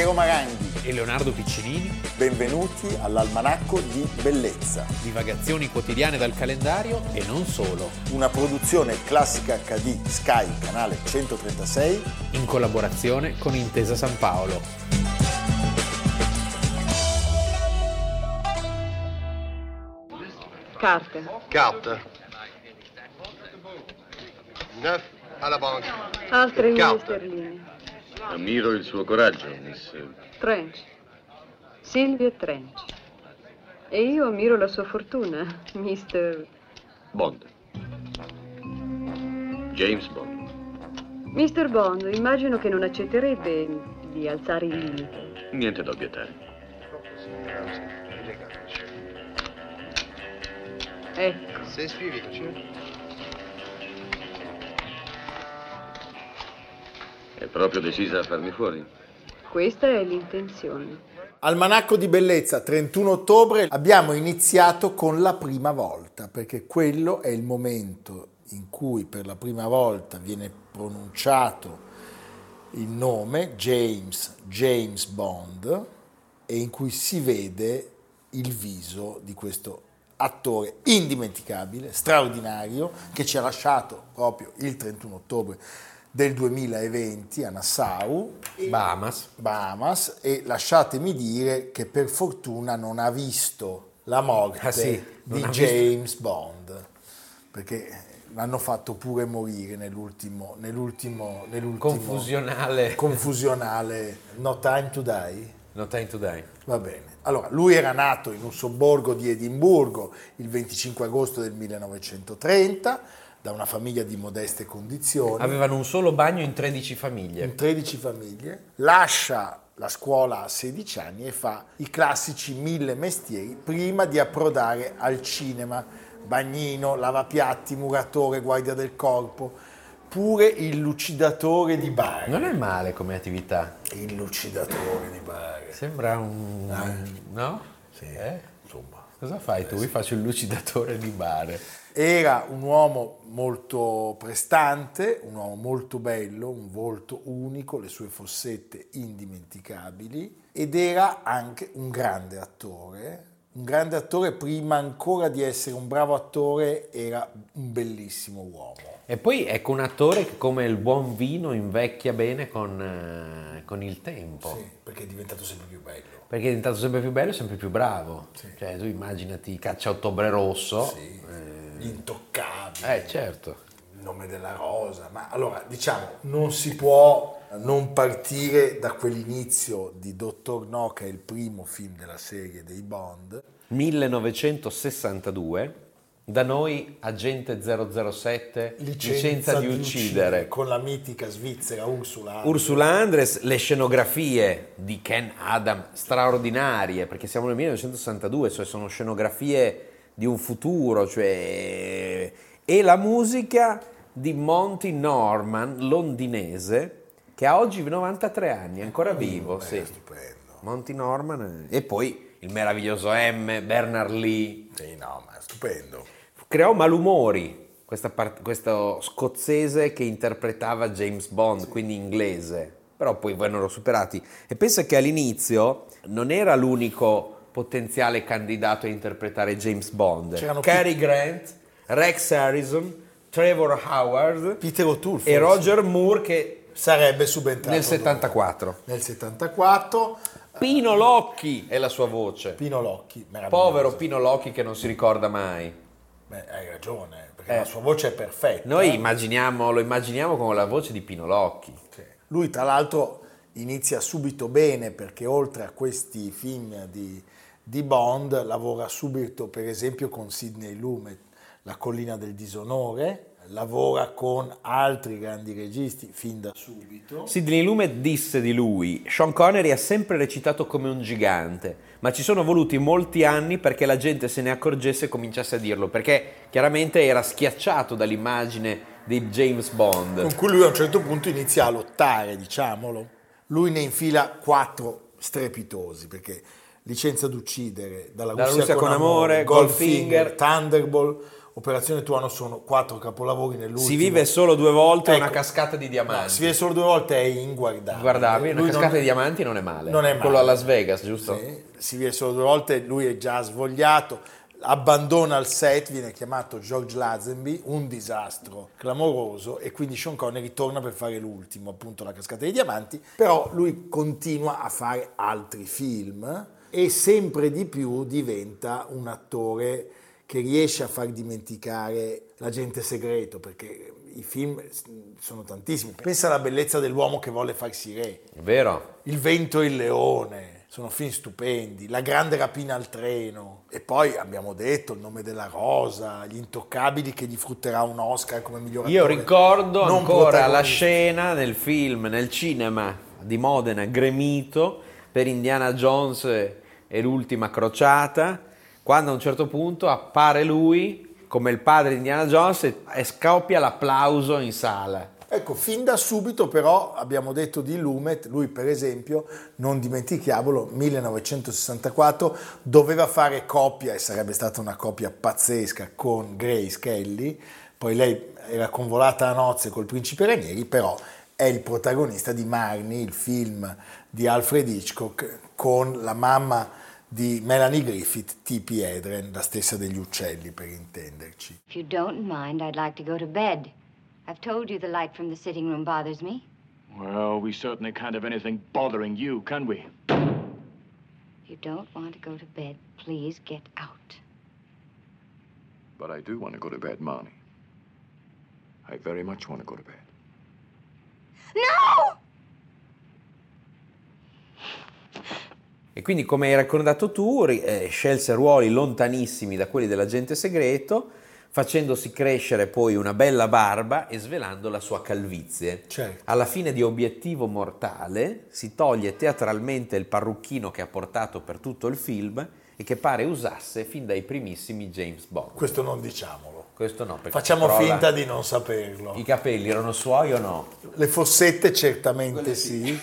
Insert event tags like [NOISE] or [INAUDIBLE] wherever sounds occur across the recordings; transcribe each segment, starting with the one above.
Piero Maranghi e Leonardo Piccinini. Benvenuti all'Almanacco di Bellezza. Divagazioni quotidiane dal calendario e non solo. Una produzione classica HD Sky, canale 136. In collaborazione con Intesa San Paolo. Carte. Carte. Neuf alla banca. Altre mille Carte. sterline. Ammiro il suo coraggio, miss. Trench. Silvia Trench. E io ammiro la sua fortuna, [LAUGHS] Mr. Bond. James Bond. Mr. Bond, immagino che non accetterebbe di alzare il limite. Niente da obiettare. Ecco, C'est suivi. È proprio decisa a farmi fuori? questa è l'intenzione. Almanacco di Bellezza, 31 ottobre, abbiamo iniziato con la prima volta, perché quello è il momento in cui per la prima volta viene pronunciato il nome James, James Bond e in cui si vede il viso di questo attore indimenticabile, straordinario, che ci ha lasciato proprio il 31 ottobre del 2020 a Nassau, Bahamas. Bahamas, e lasciatemi dire che per fortuna non ha visto la morte Ah, sì, di James Bond, perché l'hanno fatto pure morire nell'ultimo, nell'ultimo, nell'ultimo Confusionale. confusionale No Time to Die. No time to die. Va bene. Allora, lui era nato in un sobborgo di Edimburgo il 25 agosto del 1930 da una famiglia di modeste condizioni. Avevano un solo bagno in 13 famiglie. in 13 famiglie, lascia la scuola a 16 anni e fa i classici mille mestieri prima di approdare al cinema, bagnino, lavapiatti, muratore, guardia del corpo, pure il lucidatore di bar. Non è male come attività. Il lucidatore di bar. Sembra un... No? Sì, Eh? insomma. Cosa fai tu? Io faccio il lucidatore di bare. Era un uomo molto prestante, un uomo molto bello, un volto unico, le sue fossette indimenticabili ed era anche un grande attore. Un grande attore prima ancora di essere un bravo attore era un bellissimo uomo. E poi ecco un attore che come il buon vino invecchia bene con, eh, con il tempo. Sì, perché è diventato sempre più bello. Perché è diventato sempre più bello e sempre più bravo. Cioè tu immaginati Caccia Ottobre Rosso. Sì, gli intoccabili. Eh certo. il nome della rosa, ma allora diciamo non si può non partire da quell'inizio di Dottor No che è il primo film della serie dei Bond, 1962. Da noi Agente 007, licenza, di uccidere. con la mitica svizzera Ursula. Ursula Andres, le scenografie di Ken Adam straordinarie, perché siamo nel 1962, cioè sono scenografie di un futuro, cioè... e la musica di Monty Norman, londinese, che ha oggi 93 anni, è ancora vivo, Beh, sì. stupendo. Monty Norman, e poi il meraviglioso M, Bernard Lee, Sì, no, ma è stupendo. creò malumori questa part- questo scozzese che interpretava James Bond, quindi inglese, però poi vennero superati. E pensa che all'inizio non era l'unico potenziale candidato a interpretare James Bond. C'erano Cary Grant, Rex Harrison, Trevor Howard Peter O'Toole e. Roger Moore che sarebbe subentrato nel dopo. 74. Nel 74 Pino Locchi è la sua voce. Pino Locchi. Povero Pino Locchi che non si ricorda mai. Beh, hai ragione, perché Eh. la sua voce è perfetta. Noi immaginiamo, lo immaginiamo con la voce di Pino Locchi. Sì. Lui tra l'altro inizia subito bene perché oltre a questi film di, di Bond lavora subito per esempio con Sidney Lumet, La collina del disonore, lavora con altri grandi registi fin da subito. Sidney Lumet disse di lui: Sean Connery ha sempre recitato come un gigante, ma ci sono voluti molti anni perché la gente se ne accorgesse e cominciasse a dirlo, perché chiaramente era schiacciato dall'immagine di James Bond. Con cui lui a un certo punto inizia a lottare, diciamolo. Lui ne infila quattro strepitosi perché Licenza d'uccidere, Dalla, Dalla Russia con amore, Goldfinger, Goldfinger, Thunderball, Operazione Tuono sono quattro capolavori nell'ultimo. Si vive solo due volte Ecco. una cascata di No, diamanti. si vede solo due volte, è inguardabile. Guardabile, una Lui cascata non- di diamanti non è male. Non è Quello male. a Las Vegas, giusto? Sì, si vede solo due volte, lui è già svogliato, abbandona il set, viene chiamato George Lazenby, un disastro clamoroso e quindi Sean Connery torna per fare l'ultimo, appunto la cascata dei diamanti, però lui continua a fare altri film e sempre di più diventa un attore che riesce a far dimenticare l'agente segreto perché i film sono tantissimi. Pensa alla bellezza dell'uomo che vuole farsi re. È vero? Il vento e il leone, sono film stupendi, La grande rapina al treno e poi abbiamo detto Il nome della rosa, Gli intoccabili che gli frutterà un Oscar come miglior. Io ricordo ancora la scena nel film, nel cinema di Modena, gremito, per Indiana Jones e l'ultima crociata, quando a un certo punto appare lui come il padre di Indiana Jones e, scoppia l'applauso in sala. Ecco, fin da subito però abbiamo detto di Lumet, lui per esempio, non dimentichiamolo, 1964 doveva fare coppia e sarebbe stata una coppia pazzesca con Grace Kelly, poi lei era convolata a nozze col principe Ranieri, però è il protagonista di Marnie, il film di Alfred Hitchcock con la mamma di Melanie Griffith, Tippi Hedren, la stessa degli uccelli per intenderci. If you don't mind, I'd like to go to bed. I've told you the light from the sitting room bothers me. Well, we certainly can't have anything bothering you, can we? If you don't want to go to bed, please get out. But I do want to go to bed, Marnie. I very much want to go to bed. No! E quindi, come hai raccontato tu, eh, scelse ruoli lontanissimi da quelli dell'agente segreto, facendosi crescere poi una bella barba e svelando la sua calvizie. Certo. Alla fine di Obiettivo Mortale si toglie teatralmente il parrucchino che ha portato per tutto il film e che pare usasse fin dai primissimi James Bond. Questo non diciamolo. Questo no, perché Facciamo crolla- finta di non saperlo. I capelli erano suoi o no? Le fossette certamente sì.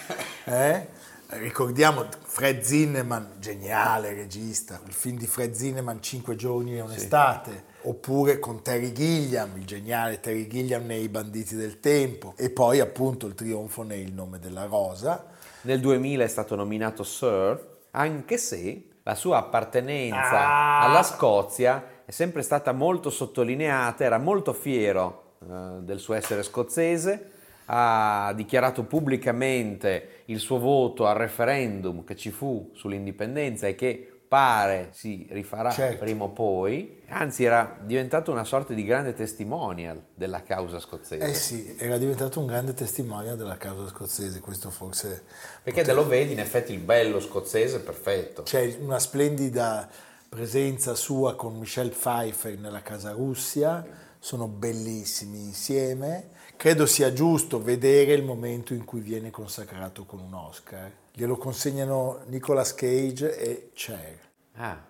eh? Ricordiamo Fred Zinnemann, geniale regista, il film di Fred Zinnemann Cinque giorni e un'estate, oppure con Terry Gilliam, il geniale Terry Gilliam nei Banditi del Tempo, e poi appunto il trionfo nei Il nome della rosa. Nel 2000 è stato nominato Sir, anche se la sua appartenenza Ah. alla Scozia è sempre stata molto sottolineata, era molto fiero eh, del suo essere scozzese, ha dichiarato pubblicamente il suo voto al referendum che ci fu sull'indipendenza e che pare si rifarà Certo. prima o poi, anzi era diventato una sorta di grande testimonial della causa scozzese. Eh sì, era diventato un grande testimone della causa scozzese, questo forse... Perché te lo vedi in effetti il bello scozzese perfetto. C'è una splendida presenza sua con Michelle Pfeiffer nella Casa Russia, sono bellissimi insieme. Credo sia giusto vedere il momento in cui viene consacrato con un Oscar. Glielo consegnano Nicolas Cage e Cher. Ah.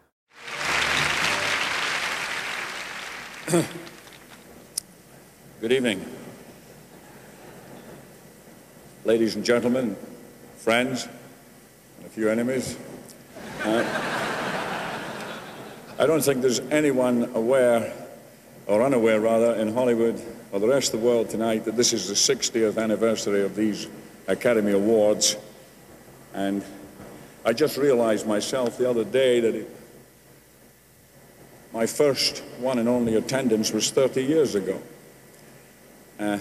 Good evening. Ladies and gentlemen, friends, and a few enemies. Uh, I don't think there's anyone aware, or unaware rather, in Hollywood or the rest of the world tonight that this is the 60th anniversary of these Academy Awards. And I just realized myself the other day that it, my first one and only attendance was 30 years ago. Uh,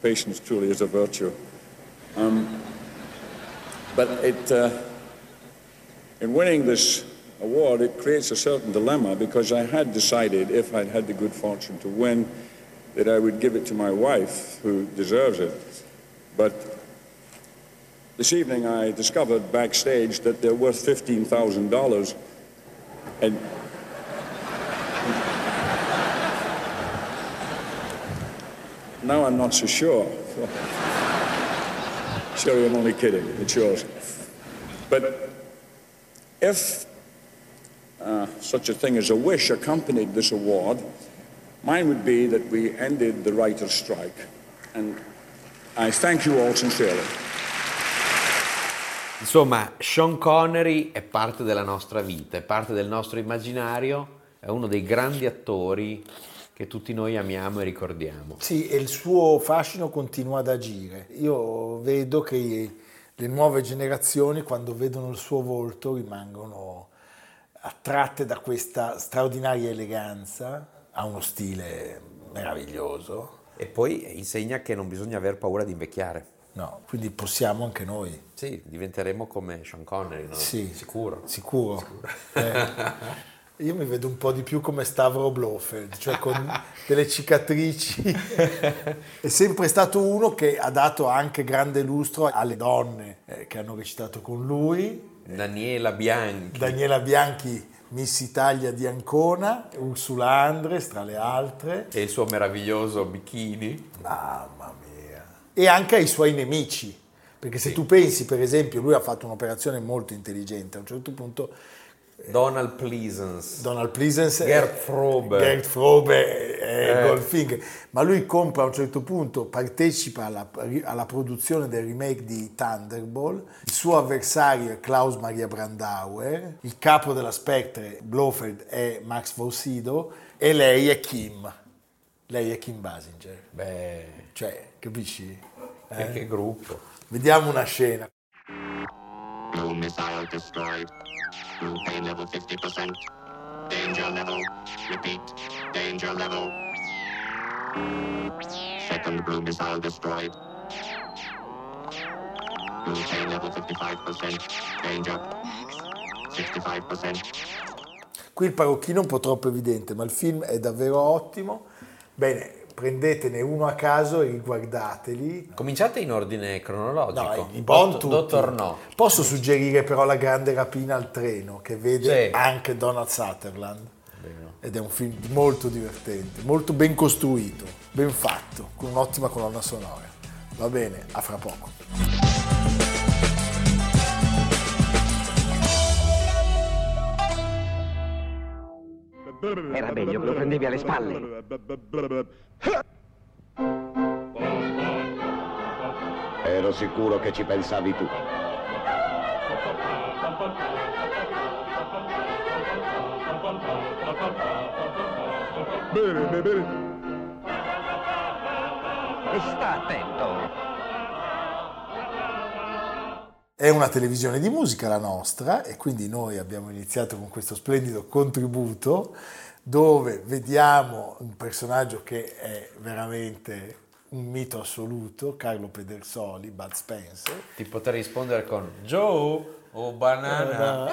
patience truly is a virtue. Um, but it, uh, in winning this award, it creates a certain dilemma because I had decided, if I'd had the good fortune to win, that I would give it to my wife, who deserves it. But this evening I discovered backstage that they're worth $15,000. And now I'm not so sure. Sherry, I'm only kidding. It's yours. But if uh, such a thing as a wish accompanied this award, mine would be that we ended the writer's strike. And I thank you all sincerely. Insomma, Sean Connery è parte della nostra vita, è parte del nostro immaginario è uno dei grandi attori che tutti noi amiamo e ricordiamo. Sì, e il suo fascino continua ad agire. Io vedo che le nuove generazioni, quando vedono il suo volto, rimangono attratte da questa straordinaria eleganza, ha uno stile meraviglioso. E poi insegna che non bisogna aver paura di invecchiare. No, quindi possiamo anche noi. Sì, diventeremo come Sean Connery, no? Sì, Sicuro. Sicuro. Eh. Io mi vedo un po' di più come Stavro Blofeld, cioè con [LAUGHS] delle cicatrici. È sempre stato uno che ha dato anche grande lustro alle donne eh, che hanno recitato con lui. Daniela Bianchi. Daniela Bianchi, Miss Italia di Ancona, Ursula Andres tra le altre. E il suo meraviglioso bikini. Mamma mia. E anche ai suoi nemici. Perché se tu pensi, per esempio, lui ha fatto un'operazione molto intelligente, a un certo punto Donald Pleasance. Donald Pleasance Gerd Frobe. Gerd Frobe è Eh. Goldfinger ma lui compra a un certo punto partecipa alla, alla produzione del remake di Thunderball il suo avversario è Klaus Maria Brandauer il capo della Spectre Blofeld è Max von Sydow e lei è Kim lei è Kim Basinger Beh, cioè capisci? che, Eh? che gruppo. vediamo una scena Blue missile destroyed. Blue pain level 50%. Danger level. Repeat. Danger level. Second blue missile destroyed. Blue pain level 55%. Danger. 65%. Qui il parocchino è un po' troppo evidente, ma il film è davvero ottimo. Bene, prendetene uno a caso e riguardateli. Cominciate in ordine cronologico. No, i Bond Dott-. Dottor No. Posso suggerire però la grande rapina al treno che vede Sì. anche Donald Sutherland. Ed è un film molto divertente, molto ben costruito, ben fatto, con un'ottima colonna sonora. Va bene, a fra poco. Era meglio che lo prendevi alle spalle. Ero sicuro che ci pensavi tu. Bene, bene, bene. E sta attento. È una televisione di musica la nostra e quindi noi abbiamo iniziato con questo splendido contributo dove vediamo un personaggio che è veramente un mito assoluto, Carlo Pedersoli, Bud Spencer. Ti potrei rispondere con Joe o banana.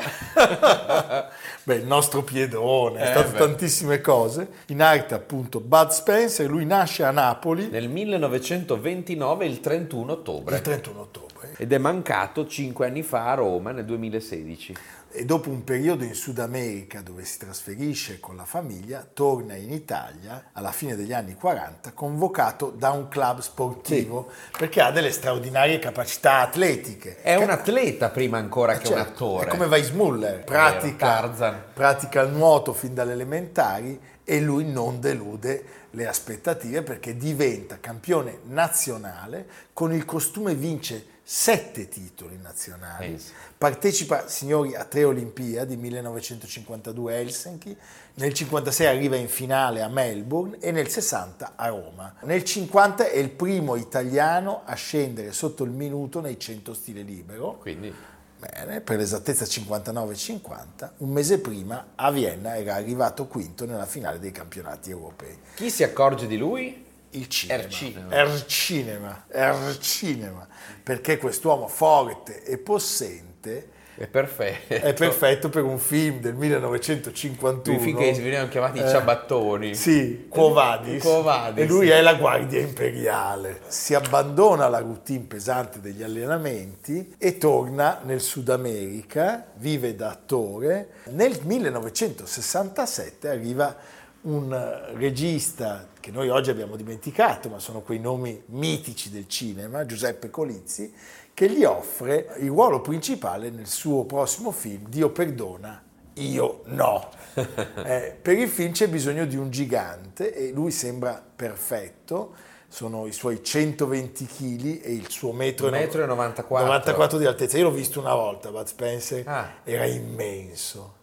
Beh, il nostro piedone, è Eh, stato beh. tantissime cose. In arte appunto Bud Spencer, lui nasce a Napoli Nel 1929, il 31 ottobre. il 31 ottobre Ed è mancato cinque anni fa a Roma nel 2016. e dopo un periodo in Sud America dove si trasferisce con la famiglia, torna in Italia alla fine degli anni 40 convocato da un club sportivo perché ha delle straordinarie capacità atletiche. È un atleta prima ancora Eh, che un certo, attore. È come Weissmuller, pratica, pratica il nuoto fin dalle elementari e lui non delude le aspettative perché diventa campione nazionale, con il costume vince sette titoli nazionali, Pensa. partecipa, signori, a tre Olimpiadi, 1952 a Helsinki, nel 1956 arriva in finale a Melbourne e nel 60 a Roma. Nel 50 è il primo italiano a scendere sotto il minuto nei 100 stile libero. Quindi Bene, per l'esattezza 59-50, un mese prima a Vienna era arrivato quinto nella finale dei campionati europei. chi si accorge di lui? Il cinema. Er cinema. Er cinema. Er cinema. Perché quest'uomo forte e possente È perfetto. è perfetto per un film del 1951. I film che venivano chiamati i ciabattoni. Sì, Quo Vadis. Quo Vadis, E lui sì. è la guardia imperiale. Si abbandona la routine pesante degli allenamenti e torna nel Sud America, vive da attore. Nel 1967 arriva un eh, regista che noi oggi abbiamo dimenticato, ma sono quei nomi mitici del cinema, Giuseppe Colizzi, che gli offre il ruolo principale nel suo prossimo film, Dio perdona, io no. [LAUGHS] Eh, per il film c'è bisogno di un gigante e lui sembra perfetto, sono i suoi 120 kg e il suo metro, Metro e 94. 94 di altezza. Io l'ho visto una volta, Bud Spencer, Ah. era immenso.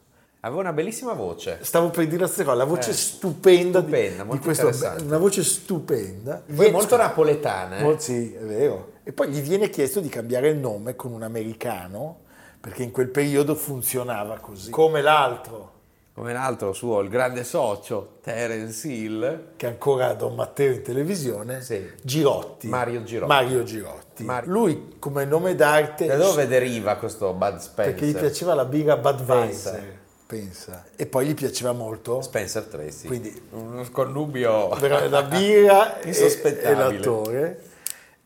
Aveva una bellissima voce. Stavo per dire la stessa cosa, la voce Eh, stupenda, di- stupenda, di, molto questo, interessante. una voce stupenda. Poi molto napoletana. eh. Mol- sì, è vero. E poi gli viene chiesto di cambiare il nome con un americano, perché in quel periodo funzionava così. Come l'altro, Come l'altro suo, il grande socio, Terence Hill. che ancora ha Don Matteo in televisione, Sì. Girotti. Mario Girotti. Mario Girotti. Mario- Lui come nome d'arte... Da dove deriva questo Bud Spencer? Perché gli piaceva la birra Budweiser, pensa. E poi gli piaceva molto Spencer Tracy. Quindi- uno sconnubio Vera- la birra [LAUGHS] e, e l'attore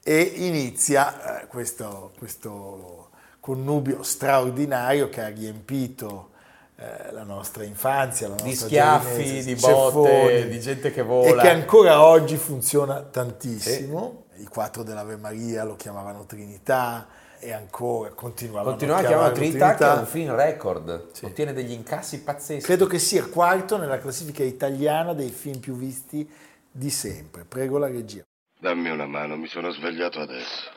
e inizia eh, questo, questo connubio straordinario che ha riempito eh, la nostra infanzia, la nostra Di schiaffi, giovinezza, di ceffoni, botte, di gente che vola. e che ancora oggi funziona tantissimo. I quattro dell'Ave Maria lo chiamavano Trinità e ancora continuavano Continuava a a chiamarlo chiamarlo Trinità, che è un film record. Sì. Ottiene degli incassi pazzeschi. Credo che sia quarto nella classifica italiana dei film più visti di sempre. Prego la regia. Dammi una mano, mi sono svegliato adesso.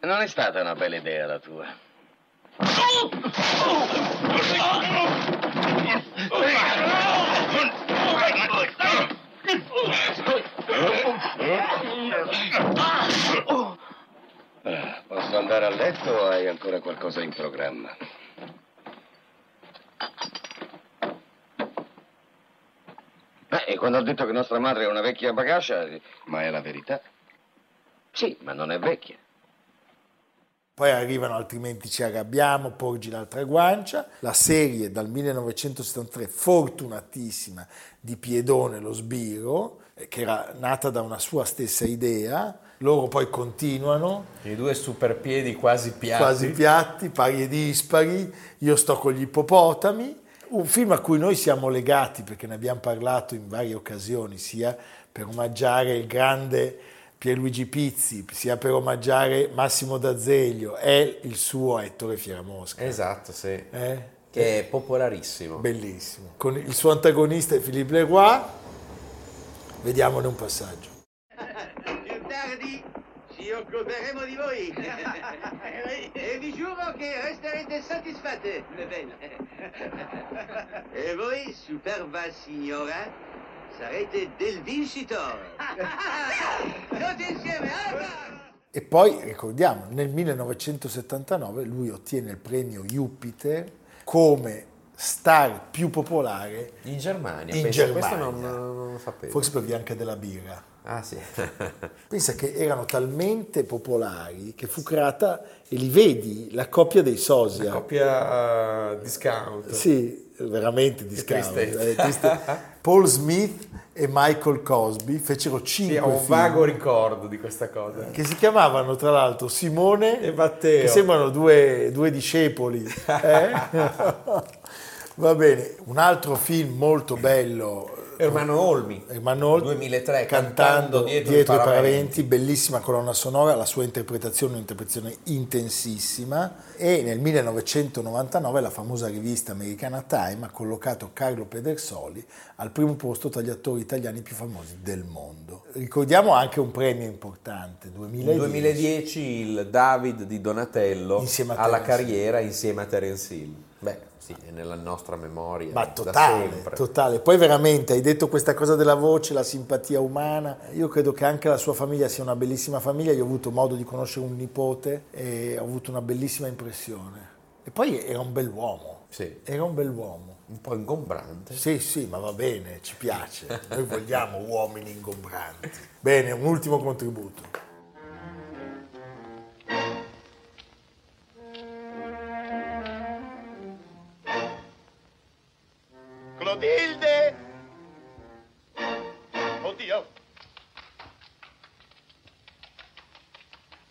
Non è stata una bella idea la tua. Ah, Posso andare a letto o hai ancora qualcosa in programma? Eh, e quando ho detto che nostra madre è una vecchia bagascia, ma è la verità. Sì, ma non è vecchia. Poi arrivano altrimenti ci arrabbiamo, porgi l'altra guancia, la serie dal 1973 fortunatissima di Piedone lo sbiro, eh, che era nata da una sua stessa idea, loro poi continuano, I due superpiedi quasi piatti. quasi piatti, pari e dispari, io sto con gli ippopotami, un film a cui noi siamo legati perché ne abbiamo parlato in varie occasioni, sia per omaggiare il grande Pierluigi Pizzi, sia per omaggiare Massimo D'Azeglio, è il suo Ettore Fieramosca. Esatto, sì. Eh? Che è popolarissimo. Bellissimo. Con il suo antagonista è Philippe Leroy. Vediamone un passaggio. Occuperemo di voi. [LAUGHS] e vi giuro che resterete soddisfatte. E voi, superba signora, sarete del vincitore. [LAUGHS] Tutti insieme, alba! E poi ricordiamo, nel 1979 lui ottiene il premio Jupiter come star più popolare In Germania. in penso, Germania. Questo non, non lo sapevo. Forse per via anche della birra. Ah sì. [LAUGHS] Pensa che erano talmente popolari che fu creata, e li vedi, la coppia dei sosia. Coppia uh, discount. Sì, veramente discount. eh. [LAUGHS] Paul Smith e Michael Cosby fecero cinque Sì, ho un film vago ricordo di questa cosa. che si chiamavano tra l'altro Simone E Matteo. che sembrano due, due discepoli. [LAUGHS] eh? Va bene, un altro film molto bello. Ermano Olmi. Ermanno Olmi, 2003, cantando cantando dietro, dietro i paraventi. paraventi, bellissima colonna sonora, la sua interpretazione è un'interpretazione intensissima e nel 1999 la famosa rivista americana Time ha collocato Carlo Pedersoli al primo posto tra gli attori italiani più famosi del mondo. Ricordiamo anche un premio importante, 2010. Nel 2010 il David di Donatello alla carriera insieme a Terence Hill. Beh, sì, è nella nostra memoria. Ma totale, totale. Poi veramente hai detto questa cosa della voce, la simpatia umana. Io credo che anche la sua famiglia sia una bellissima famiglia. Io ho avuto modo di conoscere un nipote e ho avuto una bellissima impressione. E poi era un bell'uomo. Sì. Era un bell'uomo. Un po' ingombrante. Sì, sì, ma va bene, ci piace. Noi vogliamo uomini ingombranti. Bene, un ultimo contributo. Clotilde! Oddio!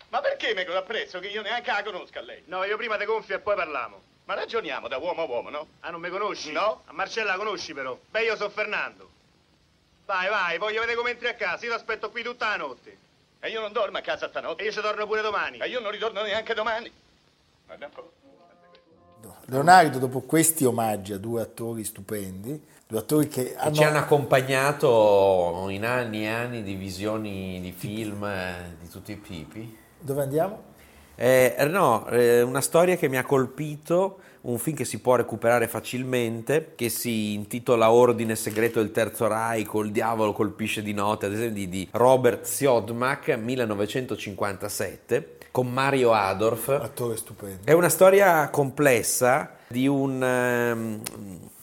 Ma perché me lo apprezzo che io neanche la conosco a lei? No, io prima te gonfio e poi parliamo. Ma ragioniamo da uomo a uomo, no? Ah, non mi conosci? No. A Marcella la conosci però. Beh, io sono Fernando. Vai, vai, voglio vedere come entri a casa. Io ti aspetto qui tutta la notte. E io non dormo a casa stanotte. E io ci torno pure domani. E io non ritorno neanche domani. Guarda un po'. Leonardo, dopo questi omaggi a due attori stupendi, due attori che Che hanno... ci hanno accompagnato in anni e anni di visioni di film eh, di tutti i tipi. Dove andiamo? Eh, no, eh, una storia che mi ha colpito, un film che si può recuperare facilmente, che si intitola Ordine segreto del Terzo Reich, o Il diavolo colpisce di notte, ad esempio di, Robert Siodmak, 1957, con Mario Adorf. Attore stupendo. È una storia complessa di un, ehm,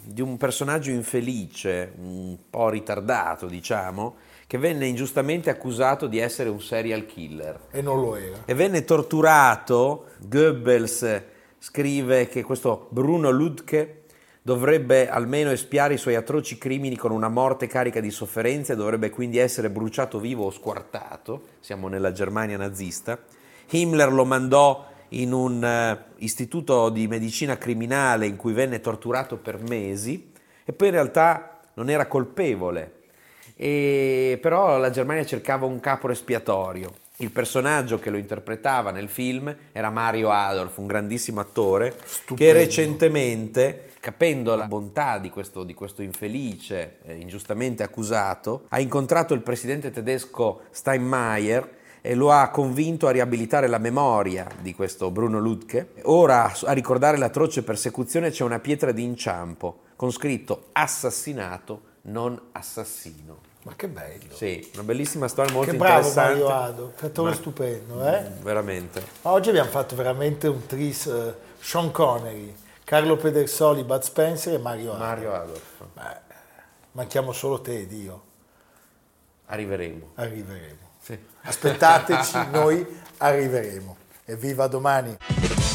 di un personaggio infelice, un po' ritardato, diciamo, che venne ingiustamente accusato di essere un serial killer. E non lo era. E venne torturato. Goebbels scrive che questo Bruno Ludke dovrebbe almeno espiare i suoi atroci crimini con una morte carica di sofferenze, dovrebbe quindi essere bruciato vivo o squartato. Siamo nella Germania nazista. Himmler lo mandò in un uh, istituto di medicina criminale in cui venne torturato per mesi e poi in realtà non era colpevole. E, però la Germania cercava un capo espiatorio. Il personaggio che lo interpretava nel film era Mario Adolf, un grandissimo attore Stupendo. che recentemente, capendo la bontà di questo, di questo infelice eh, ingiustamente accusato, ha incontrato il presidente tedesco Steinmeier e lo ha convinto a riabilitare la memoria di questo Bruno Ludke. Ora a ricordare l'atroce persecuzione c'è una pietra di inciampo con scritto assassinato, non assassino. Ma che bello. Sì, una bellissima storia molto che bravo interessante. Mario Ado, attore Ma- stupendo, eh? Veramente. Ma oggi abbiamo fatto veramente un tris eh, Sean Connery, Carlo Pedersoli, Bud Spencer e Mario Ado. Mario. Beh, manchiamo solo te ed io. Arriveremo. Arriveremo. Sì. Aspettateci, [LAUGHS] noi arriveremo. Evviva domani!